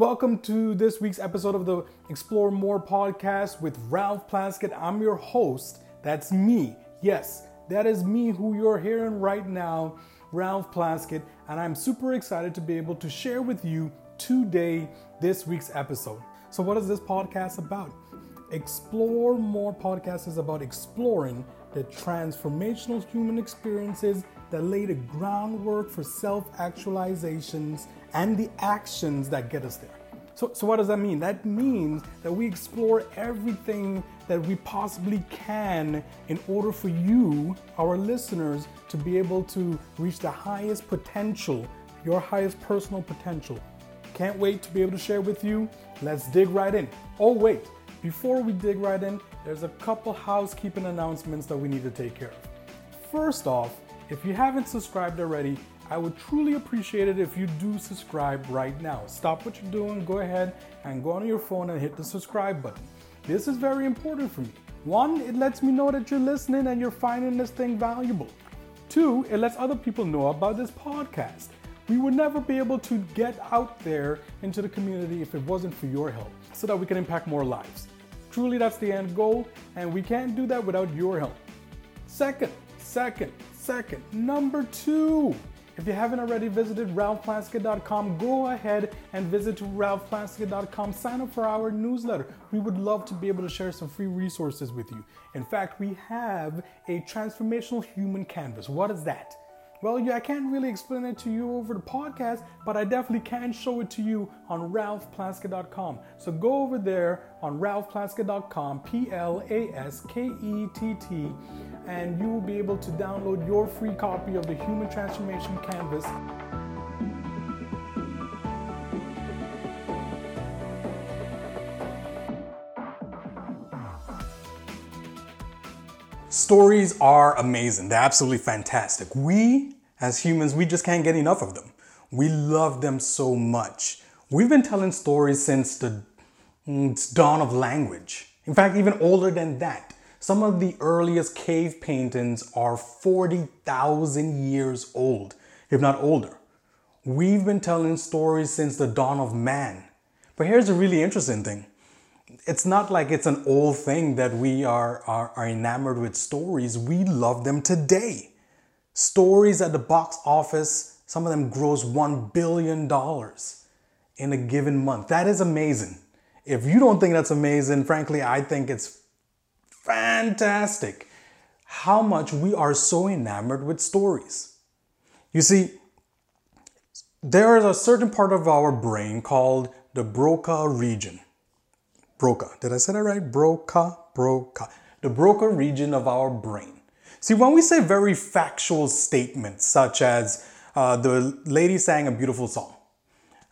Welcome to this week's episode of the Explore More podcast with Ralph Plaskett. I'm your host. That's me. Yes, that is me who you're hearing right now, Ralph Plaskett, and I'm super excited to be able to share with you today this week's episode. So, what is this podcast about? Explore More podcast is about exploring the transformational human experiences that lay the groundwork for self actualizations and the actions that get us there. So, so, what does that mean? That means that we explore everything that we possibly can in order for you, our listeners, to be able to reach the highest potential, your highest personal potential. Can't wait to be able to share with you. Let's dig right in. Oh, wait, before we dig right in, there's a couple housekeeping announcements that we need to take care of. First off, if you haven't subscribed already, I would truly appreciate it if you do subscribe right now. Stop what you're doing, go ahead and go on your phone and hit the subscribe button. This is very important for me. One, it lets me know that you're listening and you're finding this thing valuable. Two, it lets other people know about this podcast. We would never be able to get out there into the community if it wasn't for your help so that we can impact more lives. Truly, that's the end goal, and we can't do that without your help. Second, second, second, number two. If you haven't already visited ralphplaskett.com, go ahead and visit ralphplaskett.com. Sign up for our newsletter. We would love to be able to share some free resources with you. In fact, we have a transformational human canvas. What is that? Well, yeah, I can't really explain it to you over the podcast, but I definitely can show it to you on ralphplaskett.com. So go over there on ralphplaskett.com, P L A S K E T T, and you will be able to download your free copy of the Human Transformation Canvas. Stories are amazing. They're absolutely fantastic. We, as humans, we just can't get enough of them. We love them so much. We've been telling stories since the mm, dawn of language. In fact, even older than that. Some of the earliest cave paintings are 40,000 years old, if not older. We've been telling stories since the dawn of man. But here's a really interesting thing it's not like it's an old thing that we are, are, are enamored with stories. We love them today. Stories at the box office, some of them gross $1 billion in a given month. That is amazing. If you don't think that's amazing, frankly, I think it's fantastic how much we are so enamored with stories. You see, there is a certain part of our brain called the Broca region. Broca. Did I say that right? Broca, Broca. The Broca region of our brain. See, when we say very factual statements, such as uh, the lady sang a beautiful song,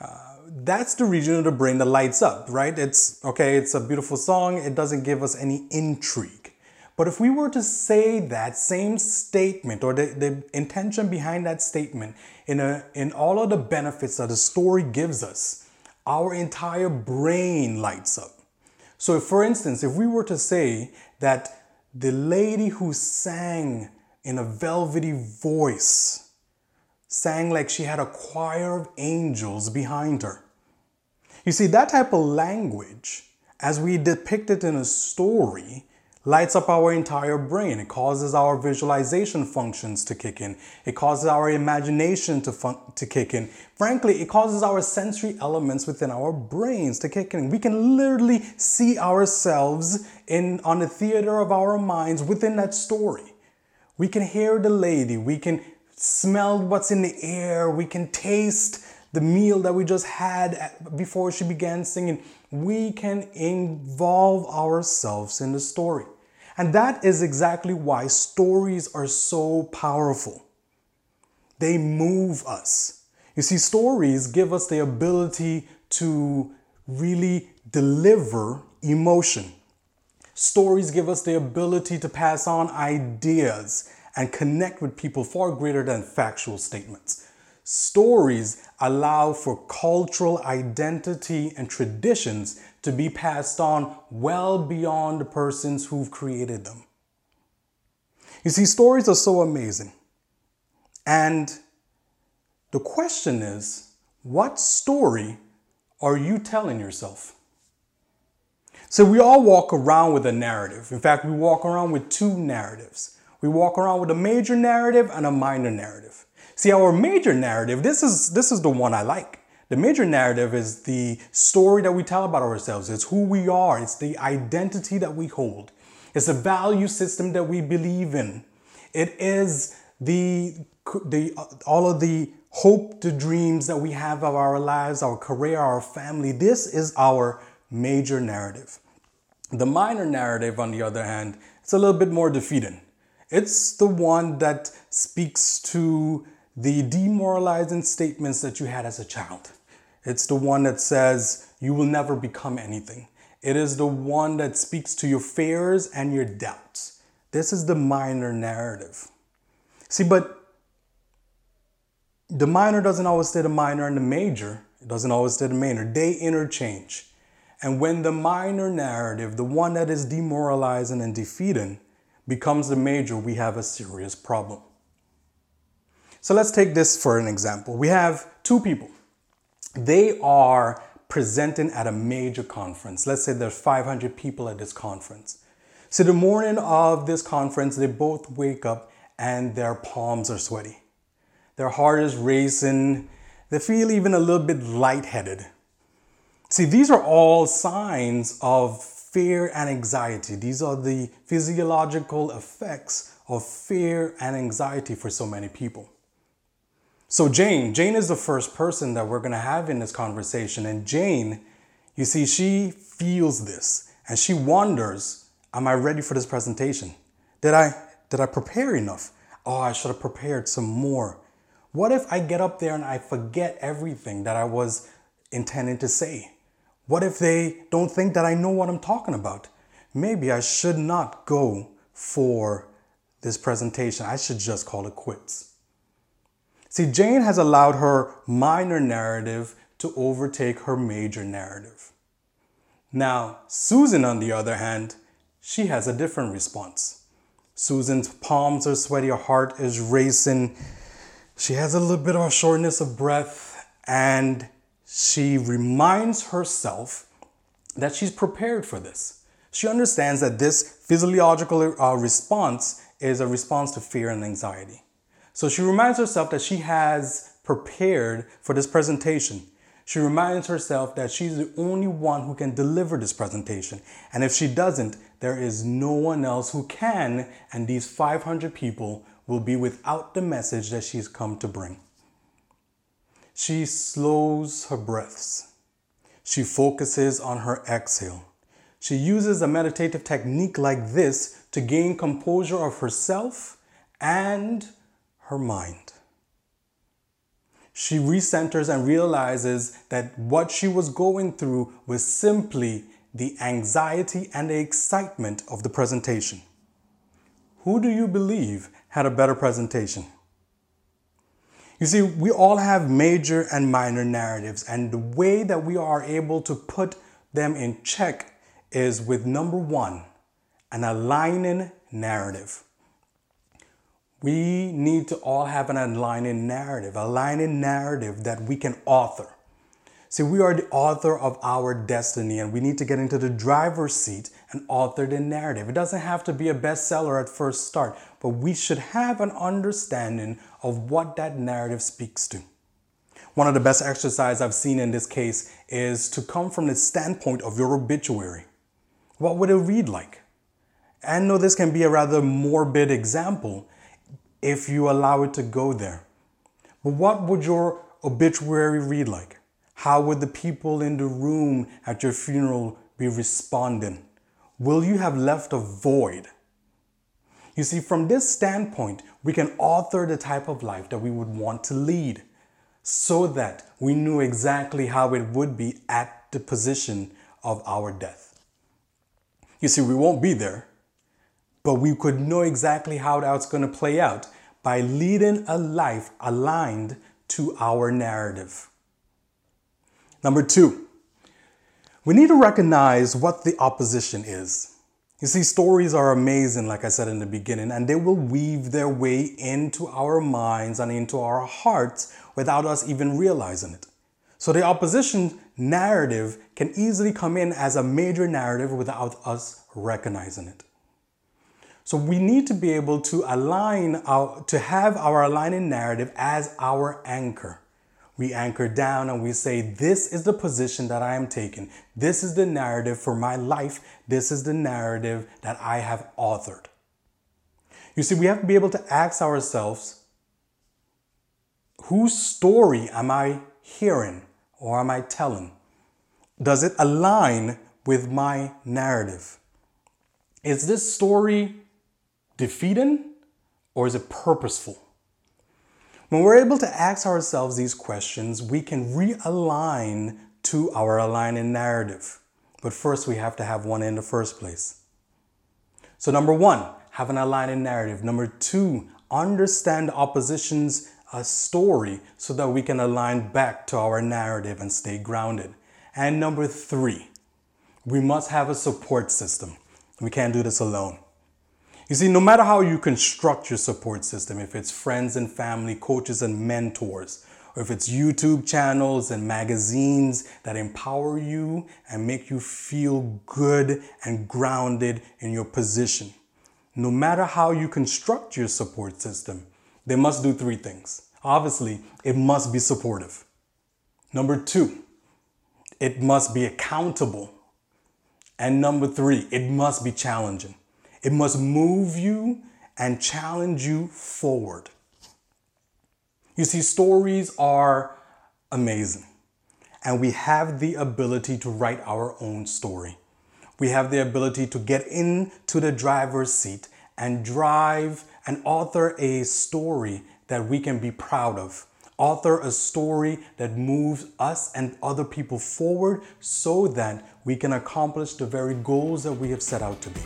uh, that's the region of the brain that lights up, right? It's okay, it's a beautiful song, it doesn't give us any intrigue. But if we were to say that same statement or the, the intention behind that statement in, a, in all of the benefits that the story gives us, our entire brain lights up. So, for instance, if we were to say that the lady who sang in a velvety voice sang like she had a choir of angels behind her. You see, that type of language, as we depict it in a story, lights up our entire brain. It causes our visualization functions to kick in. It causes our imagination to, fun- to kick in. Frankly, it causes our sensory elements within our brains to kick in. We can literally see ourselves in, on the theater of our minds within that story. We can hear the lady. We can smell what's in the air. We can taste the meal that we just had before she began singing. We can involve ourselves in the story. And that is exactly why stories are so powerful. They move us. You see, stories give us the ability to really deliver emotion. Stories give us the ability to pass on ideas and connect with people far greater than factual statements. Stories allow for cultural identity and traditions to be passed on well beyond the persons who've created them. You see, stories are so amazing. And the question is what story are you telling yourself? So we all walk around with a narrative. In fact, we walk around with two narratives. We walk around with a major narrative and a minor narrative. See, our major narrative, this is this is the one I like. The major narrative is the story that we tell about ourselves. It's who we are. It's the identity that we hold. It's the value system that we believe in. It is the the all of the hope, the dreams that we have of our lives, our career, our family. This is our major narrative. The minor narrative, on the other hand, it's a little bit more defeating. It's the one that speaks to the demoralizing statements that you had as a child. It's the one that says you will never become anything. It is the one that speaks to your fears and your doubts. This is the minor narrative. See, but the minor doesn't always stay the minor and the major. It doesn't always stay the major. They interchange. And when the minor narrative, the one that is demoralizing and defeating, becomes the major, we have a serious problem. So let's take this for an example. We have two people. They are presenting at a major conference. Let's say there's 500 people at this conference. So the morning of this conference, they both wake up and their palms are sweaty. Their heart is racing. They feel even a little bit lightheaded. See, these are all signs of fear and anxiety. These are the physiological effects of fear and anxiety for so many people. So, Jane, Jane is the first person that we're going to have in this conversation. And Jane, you see, she feels this and she wonders, Am I ready for this presentation? Did I, did I prepare enough? Oh, I should have prepared some more. What if I get up there and I forget everything that I was intending to say? What if they don't think that I know what I'm talking about? Maybe I should not go for this presentation. I should just call it quits. See, Jane has allowed her minor narrative to overtake her major narrative. Now, Susan, on the other hand, she has a different response. Susan's palms are sweaty, her heart is racing. She has a little bit of a shortness of breath, and she reminds herself that she's prepared for this. She understands that this physiological uh, response is a response to fear and anxiety. So she reminds herself that she has prepared for this presentation. She reminds herself that she's the only one who can deliver this presentation. And if she doesn't, there is no one else who can, and these 500 people will be without the message that she's come to bring. She slows her breaths. She focuses on her exhale. She uses a meditative technique like this to gain composure of herself and her mind. She recenters and realizes that what she was going through was simply the anxiety and the excitement of the presentation. Who do you believe had a better presentation? You see, we all have major and minor narratives, and the way that we are able to put them in check is with number one, an aligning narrative. We need to all have an aligning narrative, aligning narrative that we can author. See, we are the author of our destiny, and we need to get into the driver's seat and author the narrative. It doesn't have to be a bestseller at first start, but we should have an understanding of what that narrative speaks to. One of the best exercises I've seen in this case is to come from the standpoint of your obituary. What would it read like? And know this can be a rather morbid example if you allow it to go there. But what would your obituary read like? How would the people in the room at your funeral be responding? Will you have left a void? You see, from this standpoint, we can author the type of life that we would want to lead so that we knew exactly how it would be at the position of our death. You see, we won't be there, but we could know exactly how that's going to play out by leading a life aligned to our narrative. Number two, we need to recognize what the opposition is. You see, stories are amazing, like I said in the beginning, and they will weave their way into our minds and into our hearts without us even realizing it. So the opposition narrative can easily come in as a major narrative without us recognizing it. So we need to be able to align our, to have our aligning narrative as our anchor. We anchor down and we say, This is the position that I am taking. This is the narrative for my life. This is the narrative that I have authored. You see, we have to be able to ask ourselves, Whose story am I hearing or am I telling? Does it align with my narrative? Is this story defeating or is it purposeful? When we're able to ask ourselves these questions, we can realign to our aligning narrative. But first, we have to have one in the first place. So, number one, have an aligning narrative. Number two, understand opposition's uh, story so that we can align back to our narrative and stay grounded. And number three, we must have a support system. We can't do this alone. You see, no matter how you construct your support system, if it's friends and family, coaches and mentors, or if it's YouTube channels and magazines that empower you and make you feel good and grounded in your position, no matter how you construct your support system, they must do three things. Obviously, it must be supportive. Number two, it must be accountable. And number three, it must be challenging. It must move you and challenge you forward. You see, stories are amazing, and we have the ability to write our own story. We have the ability to get into the driver's seat and drive and author a story that we can be proud of. Author a story that moves us and other people forward so that we can accomplish the very goals that we have set out to be.